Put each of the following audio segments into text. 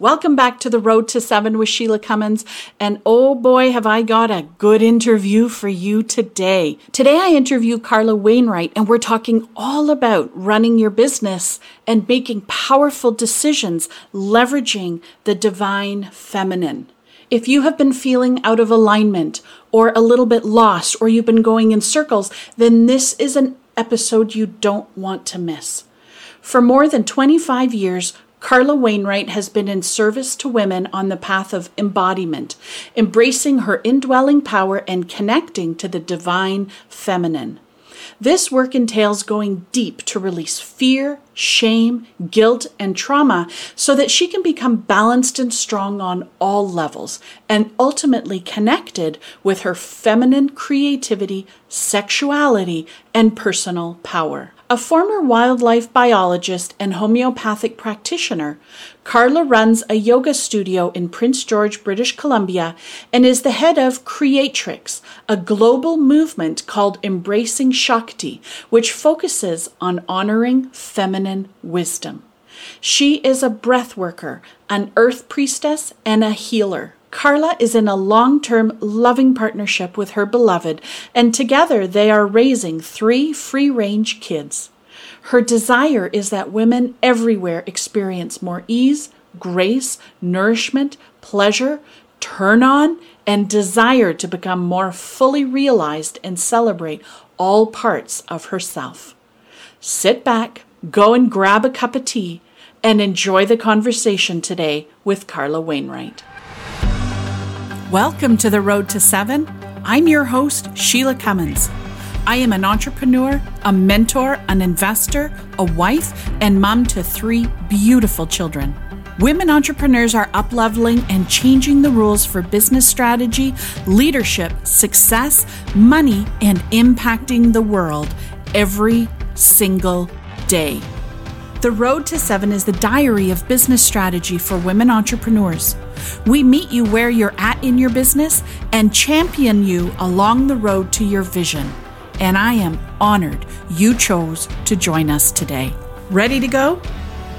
Welcome back to the Road to Seven with Sheila Cummins. And oh boy, have I got a good interview for you today. Today I interview Carla Wainwright, and we're talking all about running your business and making powerful decisions, leveraging the divine feminine. If you have been feeling out of alignment or a little bit lost or you've been going in circles, then this is an episode you don't want to miss. For more than 25 years, Carla Wainwright has been in service to women on the path of embodiment, embracing her indwelling power and connecting to the divine feminine. This work entails going deep to release fear, shame, guilt, and trauma so that she can become balanced and strong on all levels and ultimately connected with her feminine creativity, sexuality, and personal power. A former wildlife biologist and homeopathic practitioner, Carla runs a yoga studio in Prince George, British Columbia, and is the head of Creatrix, a global movement called Embracing Shakti, which focuses on honoring feminine wisdom. She is a breath worker, an earth priestess, and a healer. Carla is in a long term loving partnership with her beloved, and together they are raising three free range kids. Her desire is that women everywhere experience more ease, grace, nourishment, pleasure, turn on, and desire to become more fully realized and celebrate all parts of herself. Sit back, go and grab a cup of tea, and enjoy the conversation today with Carla Wainwright. Welcome to the Road to Seven. I'm your host, Sheila Cummins. I am an entrepreneur, a mentor, an investor, a wife, and mom to three beautiful children. Women entrepreneurs are upleveling and changing the rules for business strategy, leadership, success, money, and impacting the world every single day. The Road to Seven is the diary of business strategy for women entrepreneurs. We meet you where you're at in your business and champion you along the road to your vision. And I am honored you chose to join us today. Ready to go?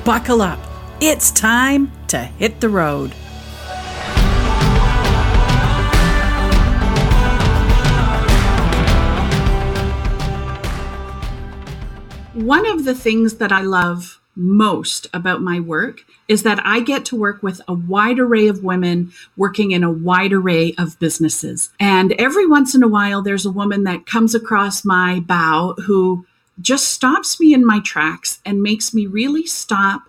Buckle up. It's time to hit the road. One of the things that I love most about my work is that I get to work with a wide array of women working in a wide array of businesses. And every once in a while, there's a woman that comes across my bow who just stops me in my tracks and makes me really stop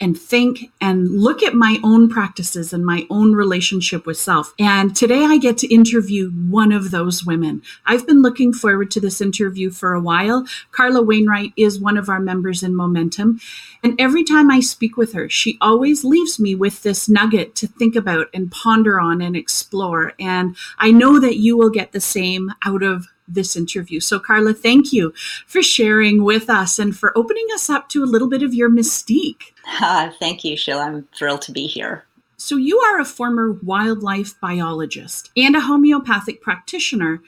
and think and look at my own practices and my own relationship with self. And today I get to interview one of those women. I've been looking forward to this interview for a while. Carla Wainwright is one of our members in Momentum. And every time I speak with her, she always leaves me with this nugget to think about and ponder on and explore. And I know that you will get the same out of this interview. So, Carla, thank you for sharing with us and for opening us up to a little bit of your mystique. Uh, thank you, Sheila. I'm thrilled to be here. So, you are a former wildlife biologist and a homeopathic practitioner.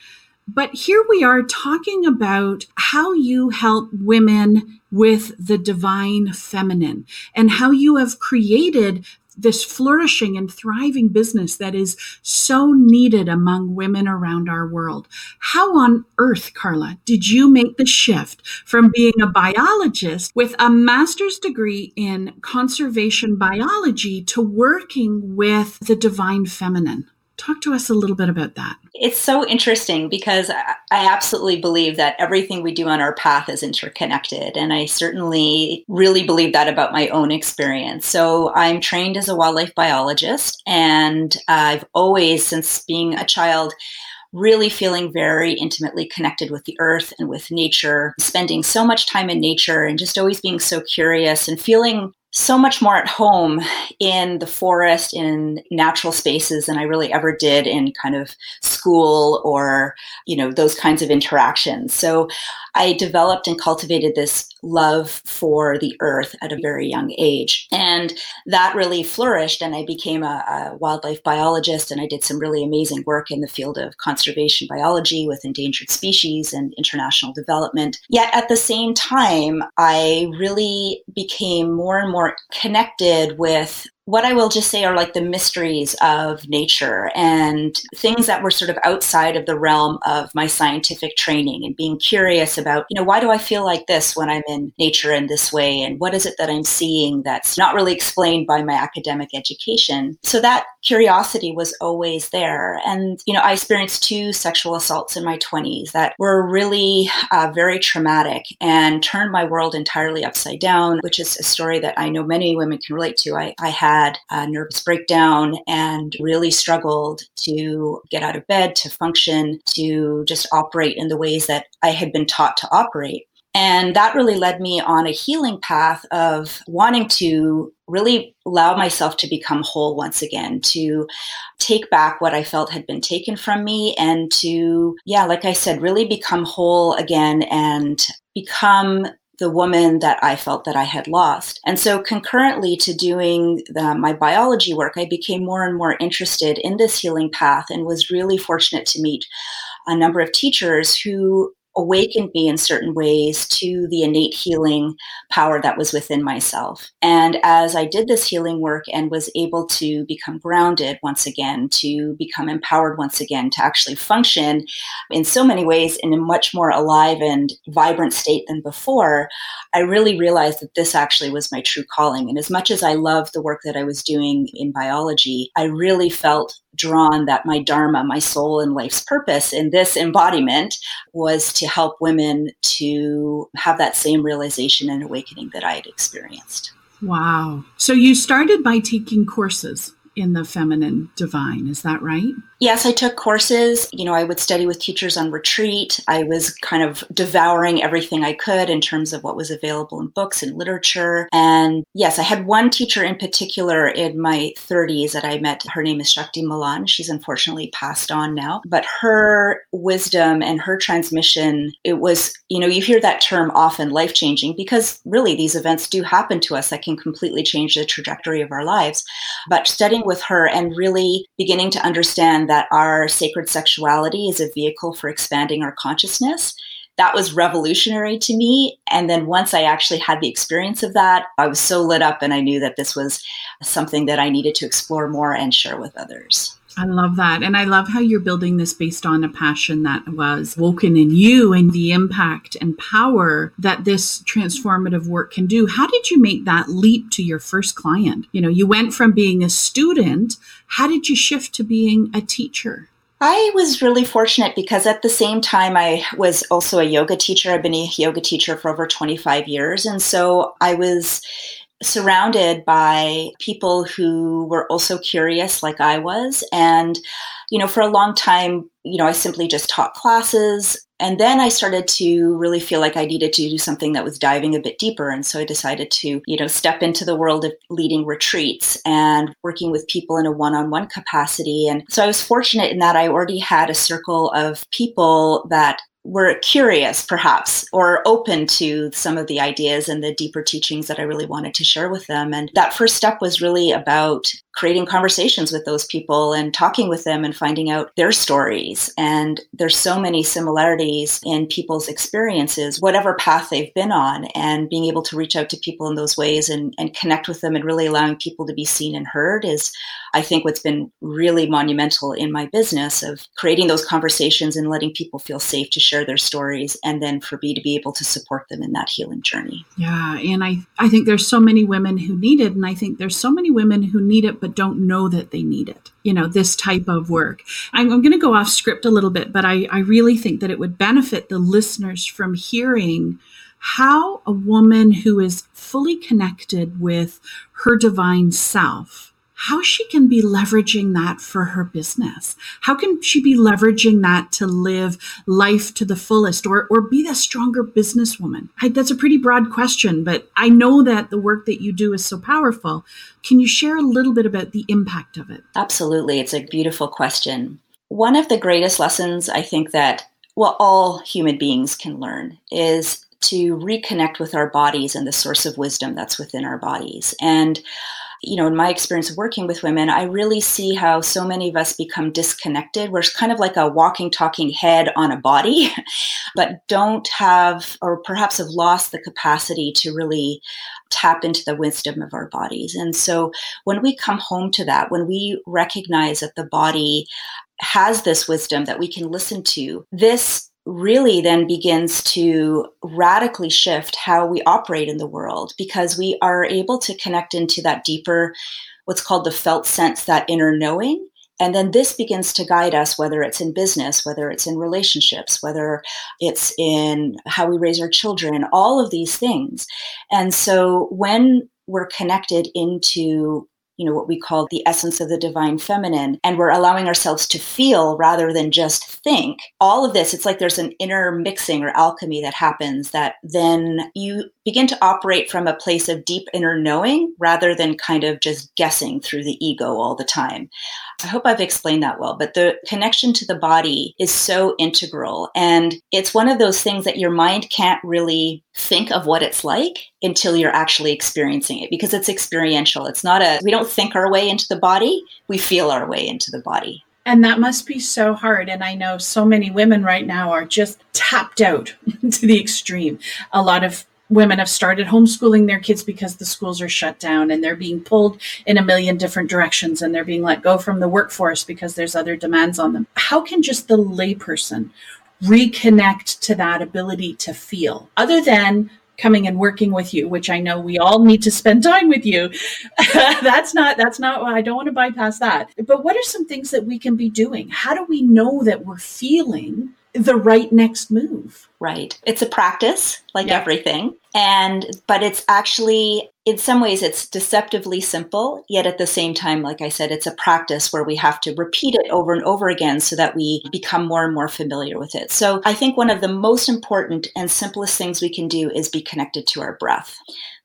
But here we are talking about how you help women with the divine feminine and how you have created this flourishing and thriving business that is so needed among women around our world. How on earth, Carla, did you make the shift from being a biologist with a master's degree in conservation biology to working with the divine feminine? Talk to us a little bit about that. It's so interesting because I absolutely believe that everything we do on our path is interconnected. And I certainly really believe that about my own experience. So I'm trained as a wildlife biologist, and I've always, since being a child, really feeling very intimately connected with the earth and with nature, spending so much time in nature and just always being so curious and feeling so much more at home in the forest, in natural spaces than I really ever did in kind of school or, you know, those kinds of interactions. So I developed and cultivated this love for the earth at a very young age. And that really flourished. And I became a, a, wildlife biologist and I did some really amazing work in the field of conservation biology with endangered species and international development. Yet at the same time, I really became more and more connected with what I will just say are like the mysteries of nature and things that were sort of outside of the realm of my scientific training and being curious about, you know, why do I feel like this when I'm in nature in this way? And what is it that I'm seeing that's not really explained by my academic education? So that curiosity was always there. And, you know, I experienced two sexual assaults in my 20s that were really uh, very traumatic and turned my world entirely upside down, which is a story that I know many women can relate to. I, I had had a nervous breakdown and really struggled to get out of bed, to function, to just operate in the ways that I had been taught to operate. And that really led me on a healing path of wanting to really allow myself to become whole once again, to take back what I felt had been taken from me, and to, yeah, like I said, really become whole again and become the woman that I felt that I had lost. And so, concurrently to doing the, my biology work, I became more and more interested in this healing path and was really fortunate to meet a number of teachers who awakened me in certain ways to the innate healing power that was within myself. And as I did this healing work and was able to become grounded once again, to become empowered once again, to actually function in so many ways in a much more alive and vibrant state than before, I really realized that this actually was my true calling. And as much as I loved the work that I was doing in biology, I really felt drawn that my dharma, my soul and life's purpose in this embodiment was to help women to have that same realization and awakening that I had experienced. Wow. So you started by taking courses in the feminine divine, is that right? Yes, I took courses. You know, I would study with teachers on retreat. I was kind of devouring everything I could in terms of what was available in books and literature. And yes, I had one teacher in particular in my 30s that I met. Her name is Shakti Malan. She's unfortunately passed on now. But her wisdom and her transmission, it was, you know, you hear that term often life changing because really these events do happen to us that can completely change the trajectory of our lives. But studying with her and really beginning to understand that our sacred sexuality is a vehicle for expanding our consciousness. That was revolutionary to me. And then once I actually had the experience of that, I was so lit up and I knew that this was something that I needed to explore more and share with others. I love that. And I love how you're building this based on a passion that was woken in you and the impact and power that this transformative work can do. How did you make that leap to your first client? You know, you went from being a student. How did you shift to being a teacher? I was really fortunate because at the same time, I was also a yoga teacher. I've been a yoga teacher for over 25 years. And so I was surrounded by people who were also curious like I was. And, you know, for a long time, you know, I simply just taught classes. And then I started to really feel like I needed to do something that was diving a bit deeper. And so I decided to, you know, step into the world of leading retreats and working with people in a one on one capacity. And so I was fortunate in that I already had a circle of people that were curious, perhaps, or open to some of the ideas and the deeper teachings that I really wanted to share with them. And that first step was really about creating conversations with those people and talking with them and finding out their stories. And there's so many similarities in people's experiences, whatever path they've been on, and being able to reach out to people in those ways and, and connect with them and really allowing people to be seen and heard is, I think, what's been really monumental in my business of creating those conversations and letting people feel safe to share their stories and then for me to be able to support them in that healing journey. Yeah. And I, I think there's so many women who need it. And I think there's so many women who need it, but but don't know that they need it you know this type of work. I'm, I'm going to go off script a little bit but I, I really think that it would benefit the listeners from hearing how a woman who is fully connected with her divine self how she can be leveraging that for her business. How can she be leveraging that to live life to the fullest or, or be a stronger businesswoman? I, that's a pretty broad question, but I know that the work that you do is so powerful. Can you share a little bit about the impact of it? Absolutely. It's a beautiful question. One of the greatest lessons I think that, well, all human beings can learn is to reconnect with our bodies and the source of wisdom that's within our bodies. And you know, in my experience working with women, I really see how so many of us become disconnected. We're kind of like a walking, talking head on a body, but don't have, or perhaps have lost the capacity to really tap into the wisdom of our bodies. And so when we come home to that, when we recognize that the body has this wisdom that we can listen to, this really then begins to radically shift how we operate in the world because we are able to connect into that deeper, what's called the felt sense, that inner knowing. And then this begins to guide us, whether it's in business, whether it's in relationships, whether it's in how we raise our children, all of these things. And so when we're connected into you know, what we call the essence of the divine feminine. And we're allowing ourselves to feel rather than just think. All of this, it's like there's an inner mixing or alchemy that happens that then you begin to operate from a place of deep inner knowing rather than kind of just guessing through the ego all the time. I hope I've explained that well, but the connection to the body is so integral. And it's one of those things that your mind can't really think of what it's like until you're actually experiencing it because it's experiential. It's not a, we don't think our way into the body, we feel our way into the body. And that must be so hard. And I know so many women right now are just tapped out to the extreme. A lot of women have started homeschooling their kids because the schools are shut down and they're being pulled in a million different directions and they're being let go from the workforce because there's other demands on them. How can just the layperson reconnect to that ability to feel other than coming and working with you which i know we all need to spend time with you? That's not that's not i don't want to bypass that. But what are some things that we can be doing? How do we know that we're feeling the right next move. Right. It's a practice, like yeah. everything. And, but it's actually, in some ways, it's deceptively simple. Yet at the same time, like I said, it's a practice where we have to repeat it over and over again so that we become more and more familiar with it. So I think one of the most important and simplest things we can do is be connected to our breath.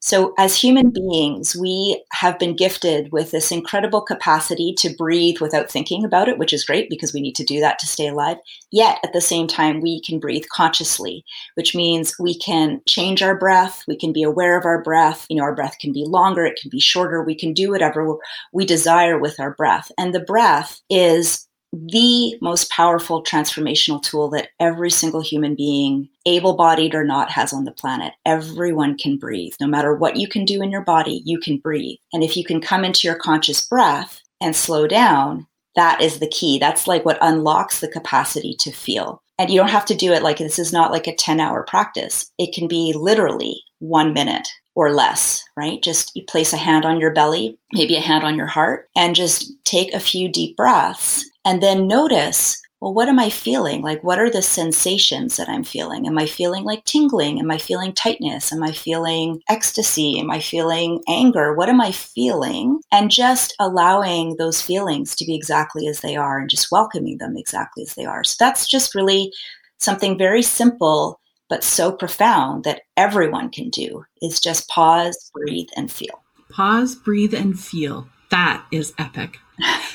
So, as human beings, we have been gifted with this incredible capacity to breathe without thinking about it, which is great because we need to do that to stay alive. Yet, at the same time, we can breathe consciously, which means we can change our breath, we can be aware of our breath. You know, our breath can be longer, it can be shorter, we can do whatever we desire with our breath. And the breath is the most powerful transformational tool that every single human being, able bodied or not, has on the planet. Everyone can breathe. No matter what you can do in your body, you can breathe. And if you can come into your conscious breath and slow down, that is the key. That's like what unlocks the capacity to feel. And you don't have to do it like this is not like a 10 hour practice. It can be literally one minute or less, right? Just you place a hand on your belly, maybe a hand on your heart, and just take a few deep breaths and then notice well, what am I feeling? Like, what are the sensations that I'm feeling? Am I feeling like tingling? Am I feeling tightness? Am I feeling ecstasy? Am I feeling anger? What am I feeling? And just allowing those feelings to be exactly as they are and just welcoming them exactly as they are. So that's just really something very simple, but so profound that everyone can do is just pause, breathe, and feel. Pause, breathe, and feel. That is epic.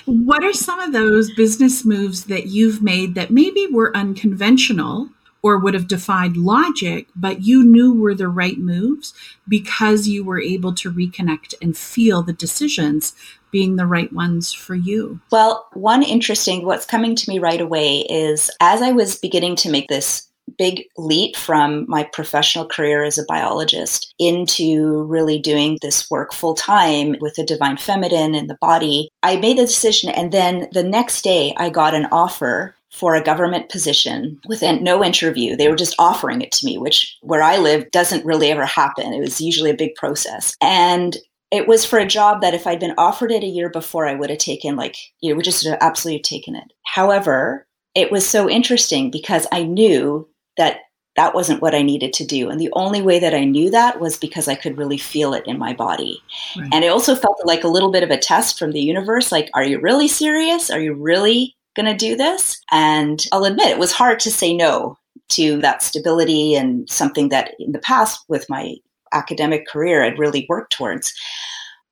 what are some of those business moves that you've made that maybe were unconventional or would have defied logic, but you knew were the right moves because you were able to reconnect and feel the decisions being the right ones for you? Well, one interesting, what's coming to me right away is as I was beginning to make this big leap from my professional career as a biologist into really doing this work full time with the divine feminine and the body. I made a decision, and then the next day I got an offer for a government position with no interview. They were just offering it to me, which where I live doesn't really ever happen. It was usually a big process. And it was for a job that if I'd been offered it a year before, I would have taken, like, you know, would just have absolutely taken it. However, it was so interesting because I knew that that wasn't what I needed to do. And the only way that I knew that was because I could really feel it in my body. Right. And I also felt like a little bit of a test from the universe like, are you really serious? Are you really going to do this? And I'll admit it was hard to say no to that stability and something that in the past with my academic career I'd really worked towards.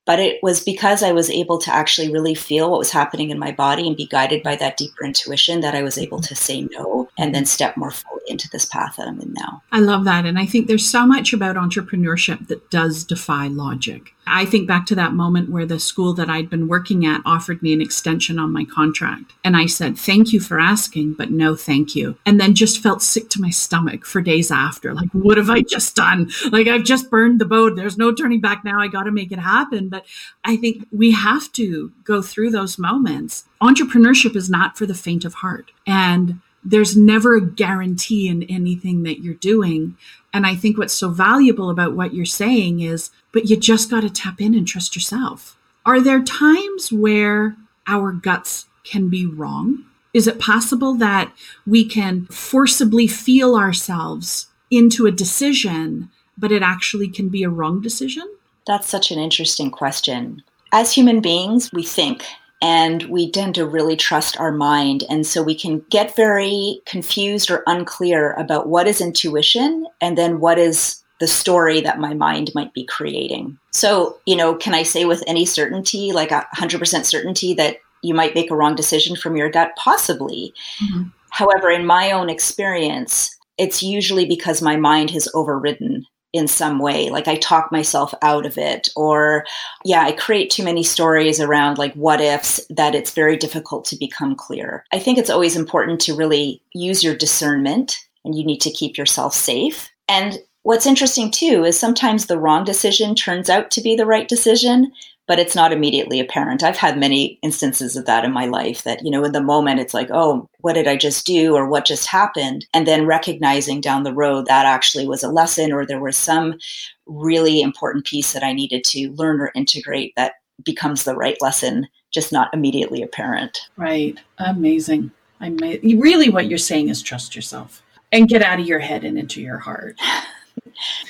But it was because I was able to actually really feel what was happening in my body and be guided by that deeper intuition that I was able to say no and then step more fully into this path that I'm in now. I love that. And I think there's so much about entrepreneurship that does defy logic. I think back to that moment where the school that I'd been working at offered me an extension on my contract. And I said, Thank you for asking, but no, thank you. And then just felt sick to my stomach for days after. Like, what have I just done? Like, I've just burned the boat. There's no turning back now. I got to make it happen. But I think we have to go through those moments. Entrepreneurship is not for the faint of heart. And there's never a guarantee in anything that you're doing. And I think what's so valuable about what you're saying is, but you just got to tap in and trust yourself. Are there times where our guts can be wrong? Is it possible that we can forcibly feel ourselves into a decision, but it actually can be a wrong decision? That's such an interesting question. As human beings, we think and we tend to really trust our mind. And so we can get very confused or unclear about what is intuition and then what is the story that my mind might be creating. So, you know, can I say with any certainty, like a 100% certainty, that you might make a wrong decision from your gut? Possibly. Mm-hmm. However, in my own experience, it's usually because my mind has overridden in some way like i talk myself out of it or yeah i create too many stories around like what ifs that it's very difficult to become clear. I think it's always important to really use your discernment and you need to keep yourself safe. And what's interesting too is sometimes the wrong decision turns out to be the right decision but it's not immediately apparent. I've had many instances of that in my life that, you know, in the moment it's like, oh, what did I just do or what just happened? And then recognizing down the road that actually was a lesson or there was some really important piece that I needed to learn or integrate that becomes the right lesson, just not immediately apparent. Right. Amazing. I may, really what you're saying is trust yourself and get out of your head and into your heart.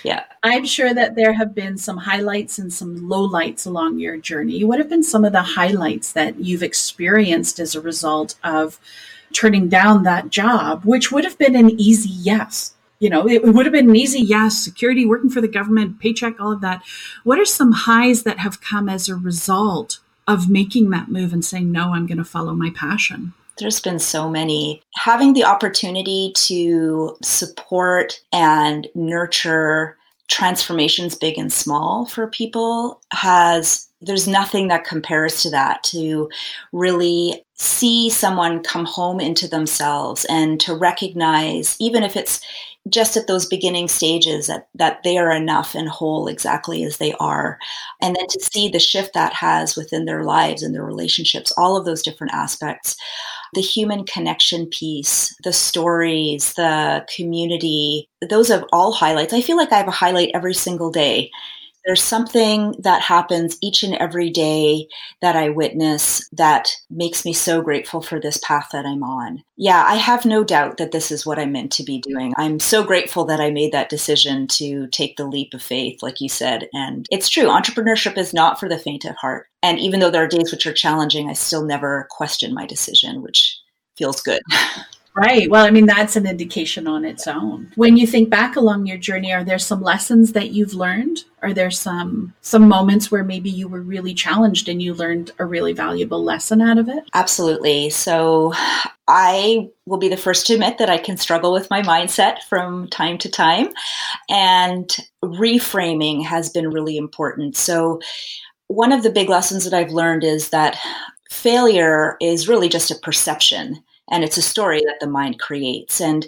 yeah. I'm sure that there have been some highlights and some lowlights along your journey. What have been some of the highlights that you've experienced as a result of turning down that job, which would have been an easy yes? You know, it would have been an easy yes, security, working for the government, paycheck, all of that. What are some highs that have come as a result of making that move and saying, no, I'm going to follow my passion? There's been so many. Having the opportunity to support and nurture transformations big and small for people has there's nothing that compares to that to really see someone come home into themselves and to recognize even if it's just at those beginning stages that, that they are enough and whole exactly as they are. And then to see the shift that has within their lives and their relationships, all of those different aspects, the human connection piece, the stories, the community, those are all highlights. I feel like I have a highlight every single day there's something that happens each and every day that I witness that makes me so grateful for this path that I'm on. Yeah, I have no doubt that this is what I'm meant to be doing. I'm so grateful that I made that decision to take the leap of faith, like you said. And it's true, entrepreneurship is not for the faint of heart. And even though there are days which are challenging, I still never question my decision, which feels good. Right. Well, I mean, that's an indication on its own. When you think back along your journey, are there some lessons that you've learned? Are there some some moments where maybe you were really challenged and you learned a really valuable lesson out of it? Absolutely. So I will be the first to admit that I can struggle with my mindset from time to time. And reframing has been really important. So one of the big lessons that I've learned is that failure is really just a perception and it's a story that the mind creates. And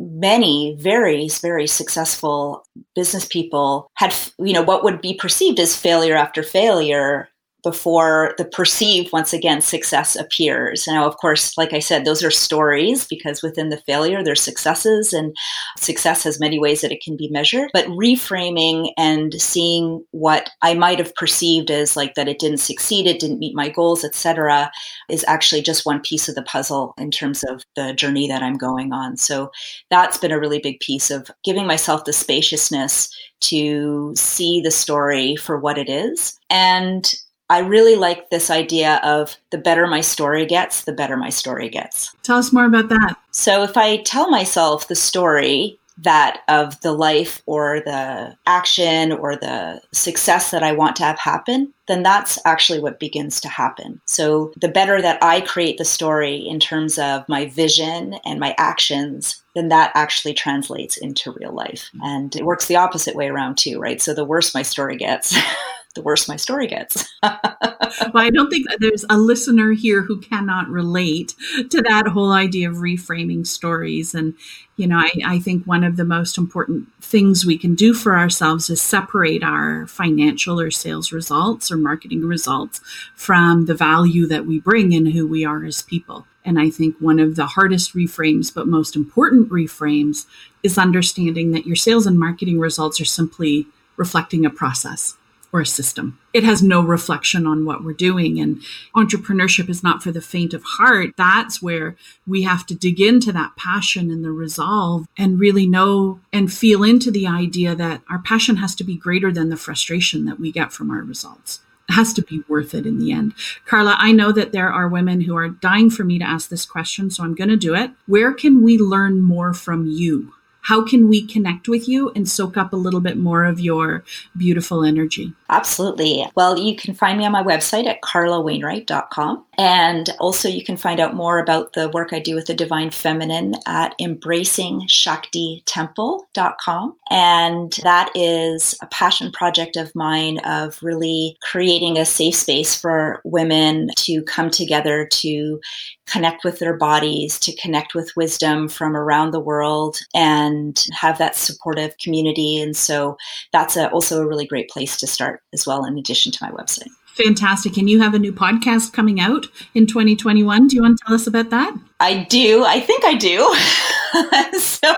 many very very successful business people had you know what would be perceived as failure after failure before the perceived once again success appears. Now, of course, like I said, those are stories because within the failure there's successes and success has many ways that it can be measured. But reframing and seeing what I might have perceived as like that it didn't succeed, it didn't meet my goals, etc., is actually just one piece of the puzzle in terms of the journey that I'm going on. So that's been a really big piece of giving myself the spaciousness to see the story for what it is and I really like this idea of the better my story gets, the better my story gets. Tell us more about that. So, if I tell myself the story that of the life or the action or the success that I want to have happen, then that's actually what begins to happen. So the better that I create the story in terms of my vision and my actions, then that actually translates into real life. And it works the opposite way around too, right? So the worse my story gets, the worse my story gets. well, I don't think there's a listener here who cannot relate to that whole idea of reframing stories. And, you know, I, I think one of the most important things we can do for ourselves is separate our financial or sales results or marketing results from the value that we bring and who we are as people. And I think one of the hardest reframes, but most important reframes, is understanding that your sales and marketing results are simply reflecting a process or a system. It has no reflection on what we're doing. And entrepreneurship is not for the faint of heart. That's where we have to dig into that passion and the resolve and really know and feel into the idea that our passion has to be greater than the frustration that we get from our results. It has to be worth it in the end. Carla, I know that there are women who are dying for me to ask this question, so I'm going to do it. Where can we learn more from you? how can we connect with you and soak up a little bit more of your beautiful energy? Absolutely. Well, you can find me on my website at carlawainwright.com. And also, you can find out more about the work I do with the Divine Feminine at embracingshaktitemple.com. And that is a passion project of mine of really creating a safe space for women to come together to connect with their bodies, to connect with wisdom from around the world, and have that supportive community. And so that's a, also a really great place to start as well, in addition to my website. Fantastic. And you have a new podcast coming out in 2021. Do you want to tell us about that? I do. I think I do. so,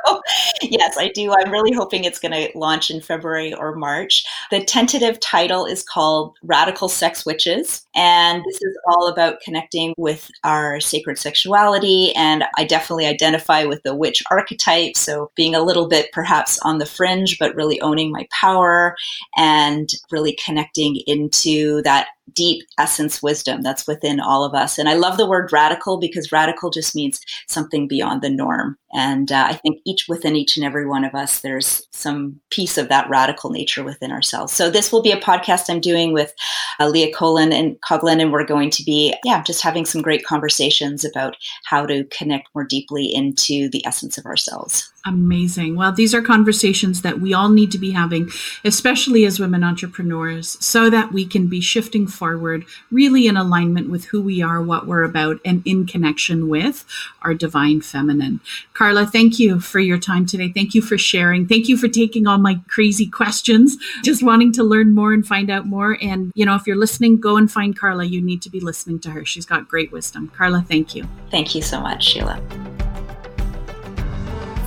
yes, I do. I'm really hoping it's going to launch in February or March. The tentative title is called Radical Sex Witches. And this is all about connecting with our sacred sexuality. And I definitely identify with the witch archetype. So, being a little bit perhaps on the fringe, but really owning my power and really connecting into that deep essence wisdom that's within all of us. And I love the word radical because radical just means something beyond the norm. And uh, I think each within each and every one of us, there's some piece of that radical nature within ourselves. So this will be a podcast I'm doing with uh, Leah Colin and Coglin, and we're going to be, yeah, just having some great conversations about how to connect more deeply into the essence of ourselves. Amazing. Well, these are conversations that we all need to be having, especially as women entrepreneurs, so that we can be shifting forward really in alignment with who we are, what we're about, and in connection with our divine feminine. Carla, thank you for your time today. Thank you for sharing. Thank you for taking all my crazy questions, just wanting to learn more and find out more. And, you know, if you're listening, go and find Carla. You need to be listening to her. She's got great wisdom. Carla, thank you. Thank you so much, Sheila.